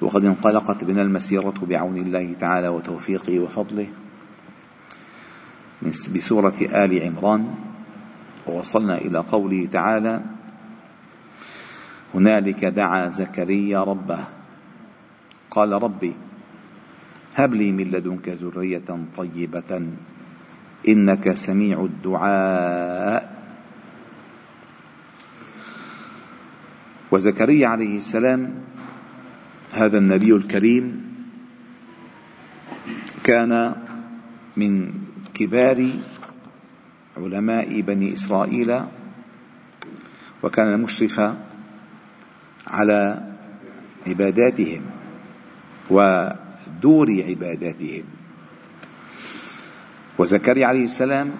وقد انطلقت بنا المسيرة بعون الله تعالى وتوفيقه وفضله. بسورة آل عمران ووصلنا إلى قوله تعالى هنالك دعا زكريا ربه. قال ربي هب لي من لدنك ذرية طيبة إنك سميع الدعاء. وزكريا عليه السلام هذا النبي الكريم كان من كبار علماء بني إسرائيل وكان مشرفا على عباداتهم ودور عباداتهم. وزكريا عليه السلام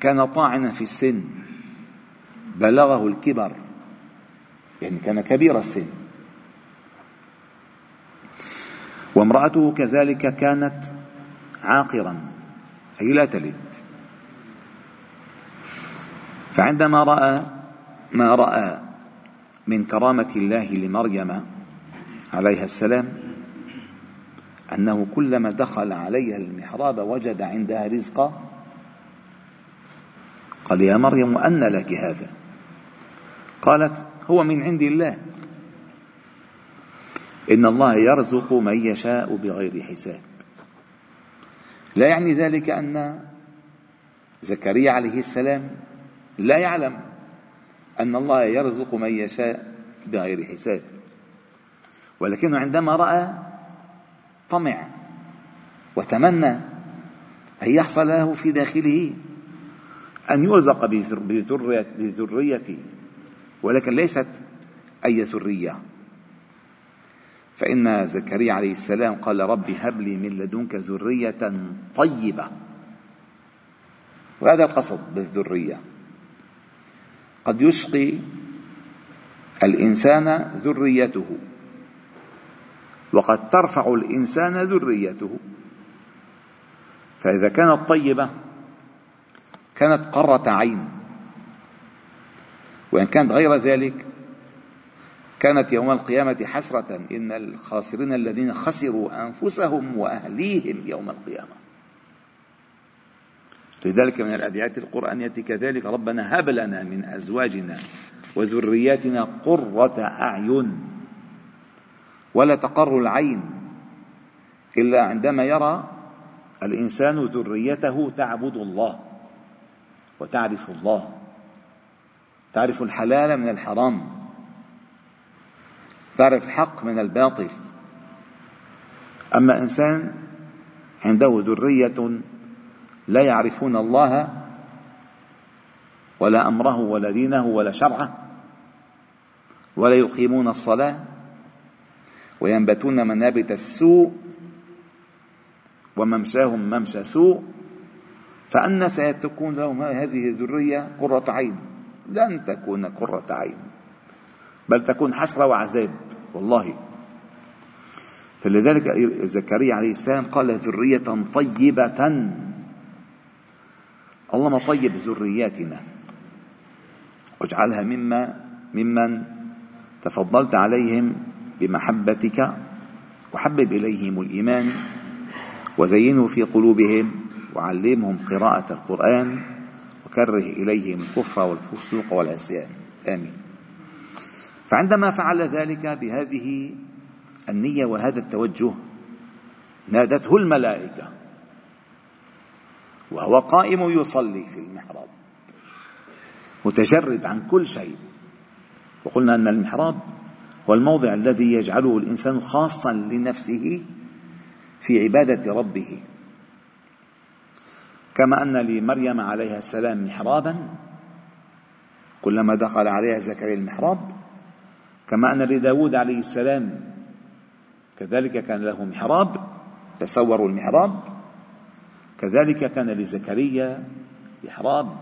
كان طاعنا في السن بلغه الكبر يعني كان كبير السن. وامرأته كذلك كانت عاقرا أي لا تلد. فعندما رأى ما رأى من كرامة الله لمريم عليها السلام أنه كلما دخل عليها المحراب وجد عندها رزقا قال يا مريم أن لك هذا؟ قالت هو من عند الله. إن الله يرزق من يشاء بغير حساب. لا يعني ذلك أن زكريا عليه السلام لا يعلم أن الله يرزق من يشاء بغير حساب. ولكنه عندما رأى طمع وتمنى أن يحصل له في داخله أن يرزق بذريته ولكن ليست أي ذرية. فإن زكريا عليه السلام قال رب هب لي من لدنك ذرية طيبة. وهذا القصد بالذرية. قد يشقي الإنسان ذريته. وقد ترفع الإنسان ذريته. فإذا كانت طيبة كانت قرة عين. وإن كانت غير ذلك كانت يوم القيامة حسرة. إن الخاسرين الذين خسروا أنفسهم وأهليهم يوم القيامة. لذلك من الأدعية القرآنية كذلك ربنا هب لنا من أزواجنا وذرياتنا قرة أعين ولا تقر العين إلا عندما يرى الإنسان ذريته تعبد الله وتعرف الله تعرف الحلال من الحرام. تعرف الحق من الباطل. أما إنسان عنده ذرية لا يعرفون الله ولا أمره ولا دينه ولا شرعه ولا يقيمون الصلاة وينبتون منابت السوء وممشاهم ممشى سوء فأن سيتكون لهم هذه الذرية قرة عين. لن تكون قرة عين بل تكون حسرة وعذاب. والله. فلذلك زكريا عليه السلام قال ذرية طيبة. اللهم طيب ذرياتنا واجعلها مما ممن تفضلت عليهم بمحبتك وحبب إليهم الإيمان وزينه في قلوبهم وعلمهم قراءة القرآن وكره إليهم الكفر والفسوق والعصيان. آمين. فعندما فعل ذلك بهذه النية وهذا التوجه نادته الملائكة وهو قائم يصلي في المحراب متجرد عن كل شيء. وقلنا أن المحراب هو الموضع الذي يجعله الإنسان خاصا لنفسه في عبادة ربه. كما أن لمريم عليها السلام محرابا كلما دخل عليها زكريا المحراب كما أن لداود عليه السلام كذلك كان له محراب تصوروا المحراب كذلك كان لزكريا محراب.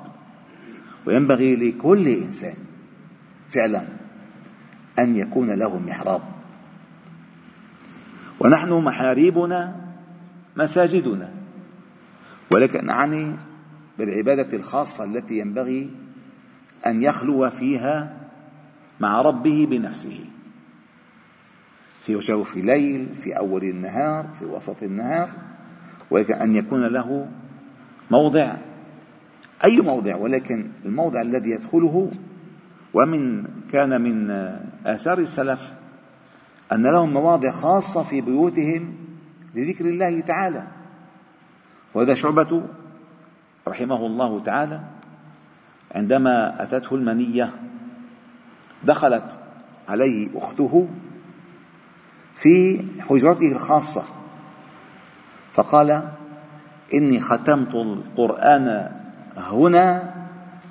وينبغي لكل إنسان فعلا أن يكون له محراب. ونحن محاريبنا مساجدنا ولكن نعني بالعبادة الخاصة التي ينبغي أن يخلو فيها مع ربه بنفسه. في جوف ليل في أول النهار في وسط النهار ولكن أن يكون له موضع. أي موضع؟ ولكن الموضع الذي يدخله ومن كان من آثار السلف أن لهم مواضع خاصة في بيوتهم لذكر الله تعالى. وهذا شعبة رحمه الله تعالى عندما أتته المنية دخلت عليه أخته في حجرته الخاصة. فقال إني ختمت القرآن هنا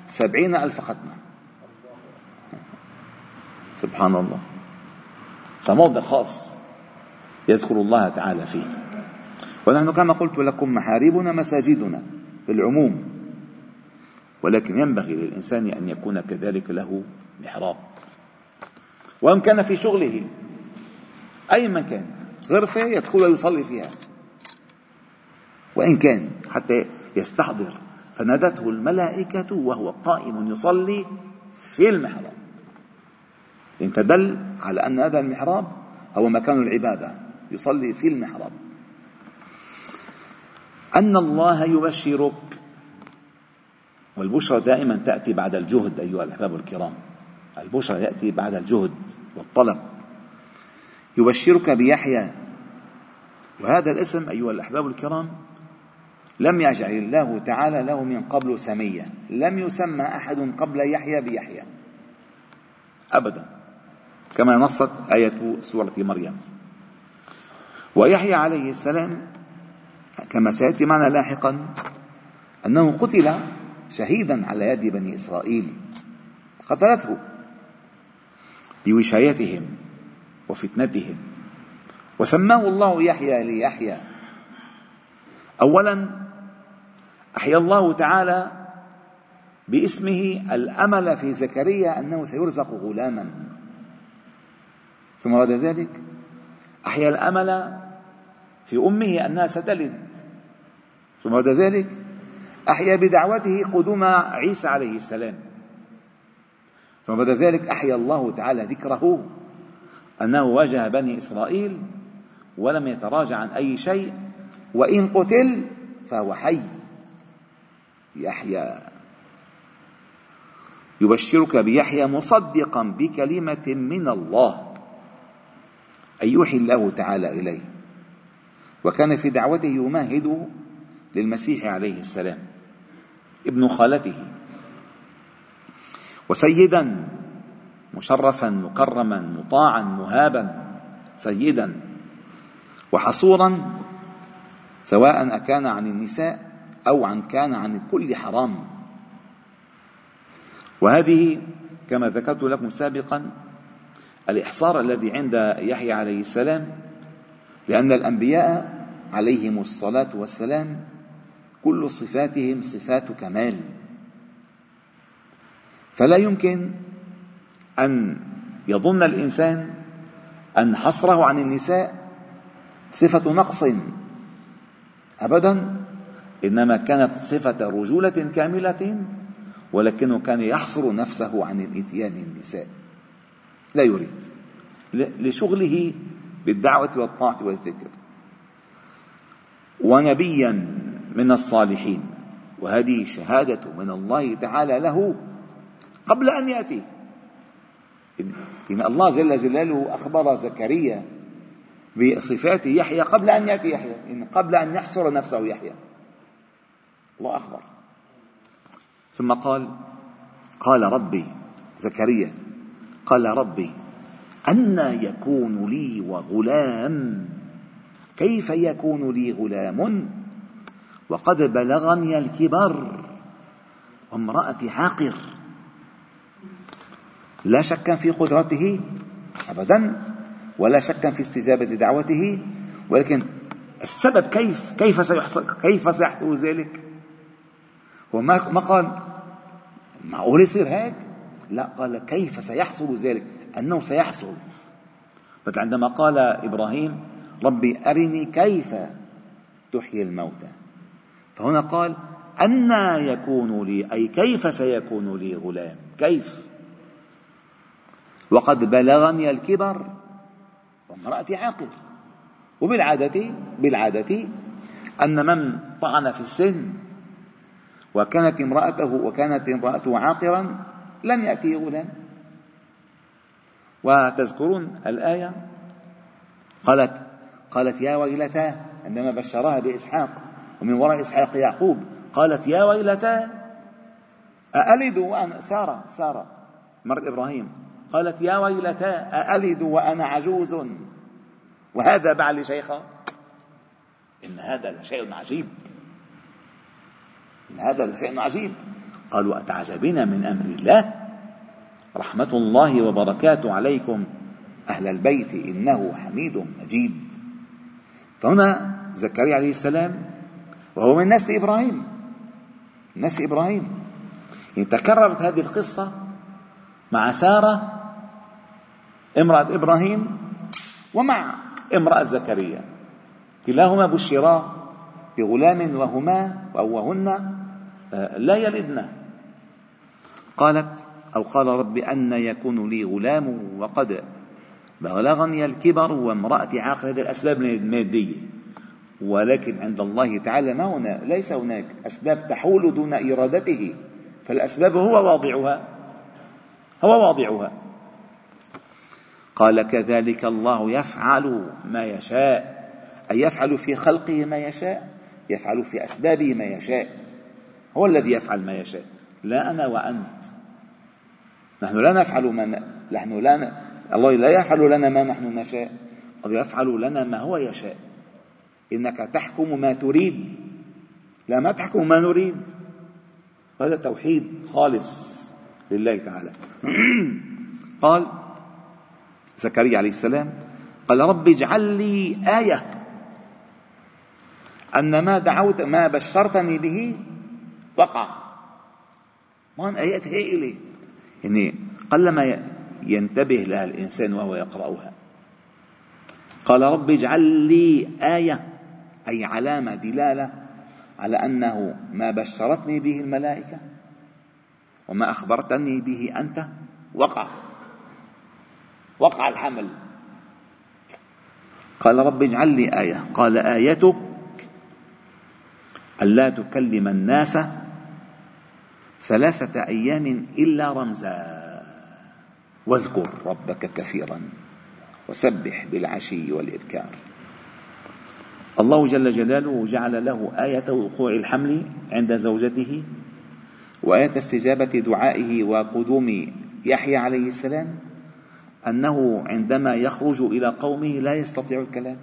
سبعين ألف ختمة. سبحان الله. فموضع خاص يذكر الله تعالى فيه. ونحن كما قلت لكم محاربنا مساجدنا بالعموم ولكن ينبغي للإنسان أن يكون كذلك له محراب وإن كان في شغله أي مكان غرفة يدخل ويصلي فيها. وإن كان حتى يستحضر فنادته الملائكة وهو قائم يصلي في المحراب. إن تدل على أن هذا المحراب هو مكان العبادة يصلي في المحراب. أن الله يبشرك. والبشرى دائما تأتي بعد الجهد أيها الأحباب الكرام. البشرى يأتي بعد الجهد والطلب. يبشرك بيحيى. وهذا الاسم أيها الأحباب الكرام لم يجعل الله تعالى له من قبل سميا. لم يسمى أحد قبل يحيى بيحيى. أبدا. كما نصت آية سورة مريم. ويحيى عليه السلام كما سيأتي معنا لاحقا أنه قتل شهيدا على يد بني إسرائيل. قتلته. بوشايتهم وفتنتهم. وسماه الله يحيى ليحيى. اولا أحيا الله تعالى باسمه الأمل في زكريا أنه سيرزق غلاما. ثم بعد ذلك أحيا الأمل في أمه أنها ستلد. ثم بعد ذلك أحيا بدعوته قدوم عيسى عليه السلام. ثم بعد ذلك أحيا الله تعالى ذكره أنه واجه بني إسرائيل ولم يتراجع عن أي شيء وإن قتل فهو حي. يحيى. يبشرك بيحيى مصدقا بكلمة من الله أي يوحي الله تعالى إليه. وكان في دعوته يمهد للمسيح عليه السلام ابن خالته. وسيدا مشرفا مكرما مطاعا مهابا سيدا. وحصورا سواء أكان عن النساء أو عن كان عن كل حرام. وهذه كما ذكرت لكم سابقا الإحصار الذي عند يحيى عليه السلام لأن الأنبياء عليهم الصلاة والسلام كل صفاتهم صفات كمال. فلا يمكن أن يظن الإنسان أن حصره عن النساء صفة نقص أبدا إنما كانت صفة رجولة كاملة ولكنه كان يحصر نفسه عن الإتيان النساء. لا يريد. لشغله بالدعوة والطاعة والذكر. ونبيا من الصالحين. وهذه شهادة من الله تعالى له قبل أن يأتي. إن الله جل جلاله أخبر زكريا بصفات يحيى قبل أن يأتي يحيى. إن قبل أن يحصر نفسه يحيى. الله أخبر. ثم قال قال ربي زكريا قال ربي أنى يكون لي وغلام. كيف يكون لي غلام؟ وقد بلغني الكبر وامرأتي عاقر. لا شك في قدرته أبدا ولا شكا في استجابة دعوته ولكن السبب كيف كيف سيحصل كيف سيحصل ذلك؟ هو ما ما قال معقول يصير هيك؟ لا قال كيف سيحصل ذلك؟ أنه سيحصل. عندما قال إبراهيم ربي أرني كيف تحيي الموتى. فهنا قال أنى يكون لي أي كيف سيكون لي غلام؟ كيف؟ وقد بلغني الكبر وامرأتي عاقر. وبالعادة بالعادة أن من طعن في السن وكانت امرأته وكانت امرأته عاقرا لن يأتي غلام وتذكرون الآية؟ قالت قالت يا ويلتاه عندما بشرها بإسحاق ومن وراء إسحاق يعقوب قالت يا ويلتاه أألد وأنا؟ سارة سارة مرت إبراهيم. قالت يا ويلتاه أألد وأنا عجوز؟ وهذا بعلي شيخا إن هذا لشيء عجيب. إن هذا لشيء عجيب. قالوا أتعجبين من أمر الله؟ رحمة الله وبركاته عليكم أهل البيت إنه حميد مجيد. فهنا زكريا عليه السلام وهو من نسل إبراهيم. نسل إبراهيم. يعني تكررت هذه القصة مع سارة امرأة إبراهيم ومع امرأة زكريا. كلاهما بشرا بغلام وهما أو وهن آه، لا يلدن. قالت أو قال رب أن يكون لي غلام وقد بلغني الكبر وامرأتي عاقل هذه الأسباب المادية. ولكن عند الله تعالى ما هنا؟ ليس هناك أسباب تحول دون إرادته. فالأسباب هو واضعها. هو واضعها. قال كذلك الله يفعل ما يشاء. أي يفعل في خلقه ما يشاء يفعل في أسبابه ما يشاء. هو الذي يفعل ما يشاء لا أنا وأنت. نحن لا نفعل ما ن... نحن لا ن... الله لا يفعل لنا ما نحن نشاء الله يفعل لنا ما هو يشاء. إنك تحكم ما تريد. لا ما تحكم ما نريد. هذا توحيد خالص لله تعالى. قال زكريا عليه السلام قال رب اجعل لي آية أن ما دعوت ما بشرتني به وقع. ما آيات هائلة يعني قلما ينتبه لها الإنسان وهو يقرأها. قال رب اجعل لي آية أي علامة دلالة على أنه ما بشرتني به الملائكة وما أخبرتني به أنت وقع. وقع الحمل. قال رب اجعل لي آية. قال آيتك ألا تكلم الناس ثلاثة أيام إلا رمزا. واذكر ربك كثيرا وسبح بالعشي والإبكار. الله جل جلاله جعل له آية وقوع الحمل عند زوجته وآية استجابة دعائه وقدوم يحيى عليه السلام. أنه عندما يخرج إلى قومه لا يستطيع الكلام.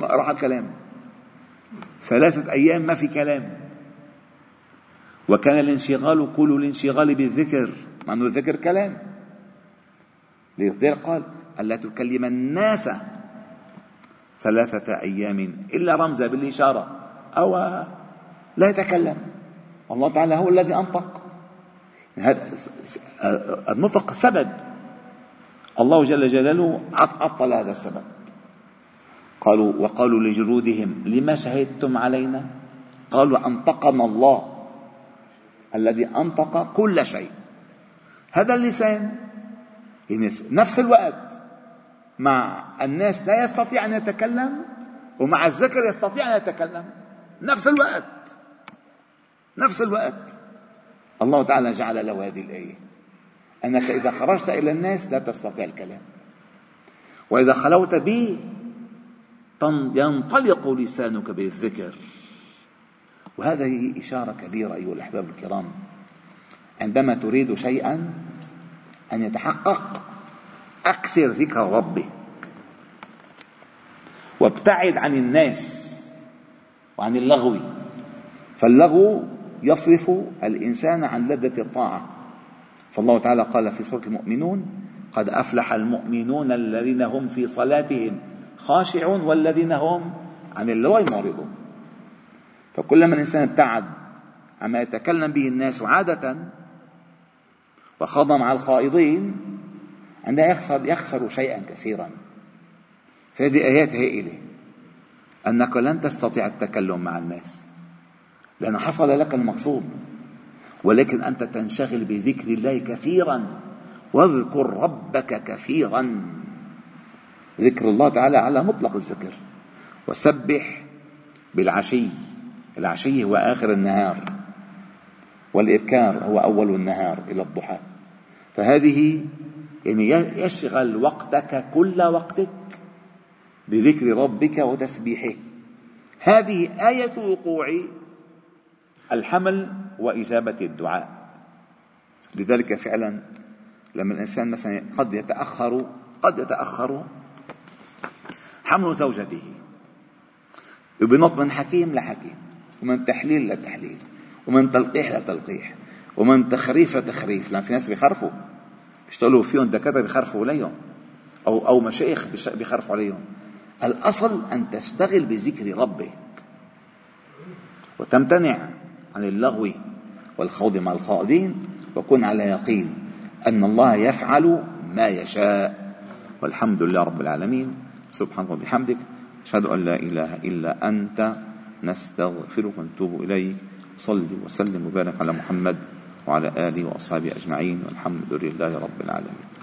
راح الكلام ثلاثة أيام ما في كلام. وكان الانشغال كل الانشغال بالذكر. مع أنه الذكر؟ كلام. لذلك قال ألا تكلم الناس ثلاثة أيام إلا رمزا بالإشارة أو لا يتكلم. الله تعالى هو الذي أنطق. النطق سبب. الله جل جلاله عطل هذا السبب. قالوا وقالوا لجلودهم لما شهدتم علينا؟ قالوا أنطقنا الله الذي أنطق كل شيء. هذا اللسان. يعني نفس الوقت مع الناس لا يستطيع أن يتكلم ومع الذكر يستطيع أن يتكلم. نفس الوقت. نفس الوقت. الله تعالى جعل له هذه الآية. أنك إذا خرجت إلى الناس لا تستطيع الكلام. وإذا خلوت بي ينطلق لسانك بالذكر. وهذه إشارة كبيرة أيها الأحباب الكرام. عندما تريد شيئا أن يتحقق أكثر ذكر ربك. وابتعد عن الناس وعن اللغو. فاللغو يصرف الإنسان عن لذة الطاعة. فالله تعالى قال في سورة المؤمنون قد أفلح المؤمنون الذين هم في صلاتهم خاشعون والذين هم عن اللغو معرضون. فكلما الإنسان ابتعد عما يتكلم به الناس عادة وخاض مع الخائضين عندها يخسر يخسر شيئا كثيرا. فهذه آيات هائلة. أنك لن تستطيع التكلم مع الناس. لأن حصل لك المقصود. ولكن أنت تنشغل بذكر الله كثيرا واذكر ربك كثيرا. ذكر الله تعالى على مطلق الذكر. وسبح بالعشي. العشي هو آخر النهار. والإبكار هو أول النهار إلى الضحى. فهذه يعني يشغل وقتك كل وقتك بذكر ربك وتسبيحه. هذه آية وقوع الحمل وإجابة الدعاء. لذلك فعلا لما الإنسان مثلا قد يتأخر قد يتأخر حمل زوجته. بنط من حكيم لحكيم ومن تحليل لتحليل ومن تلقيح لتلقيح ومن تخريف لتخريف لأن في ناس بيخرفوا بيشتغلوا فيهم دكاترة بيخرفوا عليهم أو أو مشايخ بيخرفوا عليهم الأصل أن تشتغل بذكر ربك وتمتنع عن اللغو والخوض مع الخائضين وكن على يقين أن الله يفعل ما يشاء. والحمد لله رب العالمين. سبحانك وبحمدك. أشهد أن لا إله إلا أنت. نستغفرك ونتوب إليك. صل وسلم وبارك على محمد وعلى آله وأصحابه أجمعين. والحمد لله رب العالمين.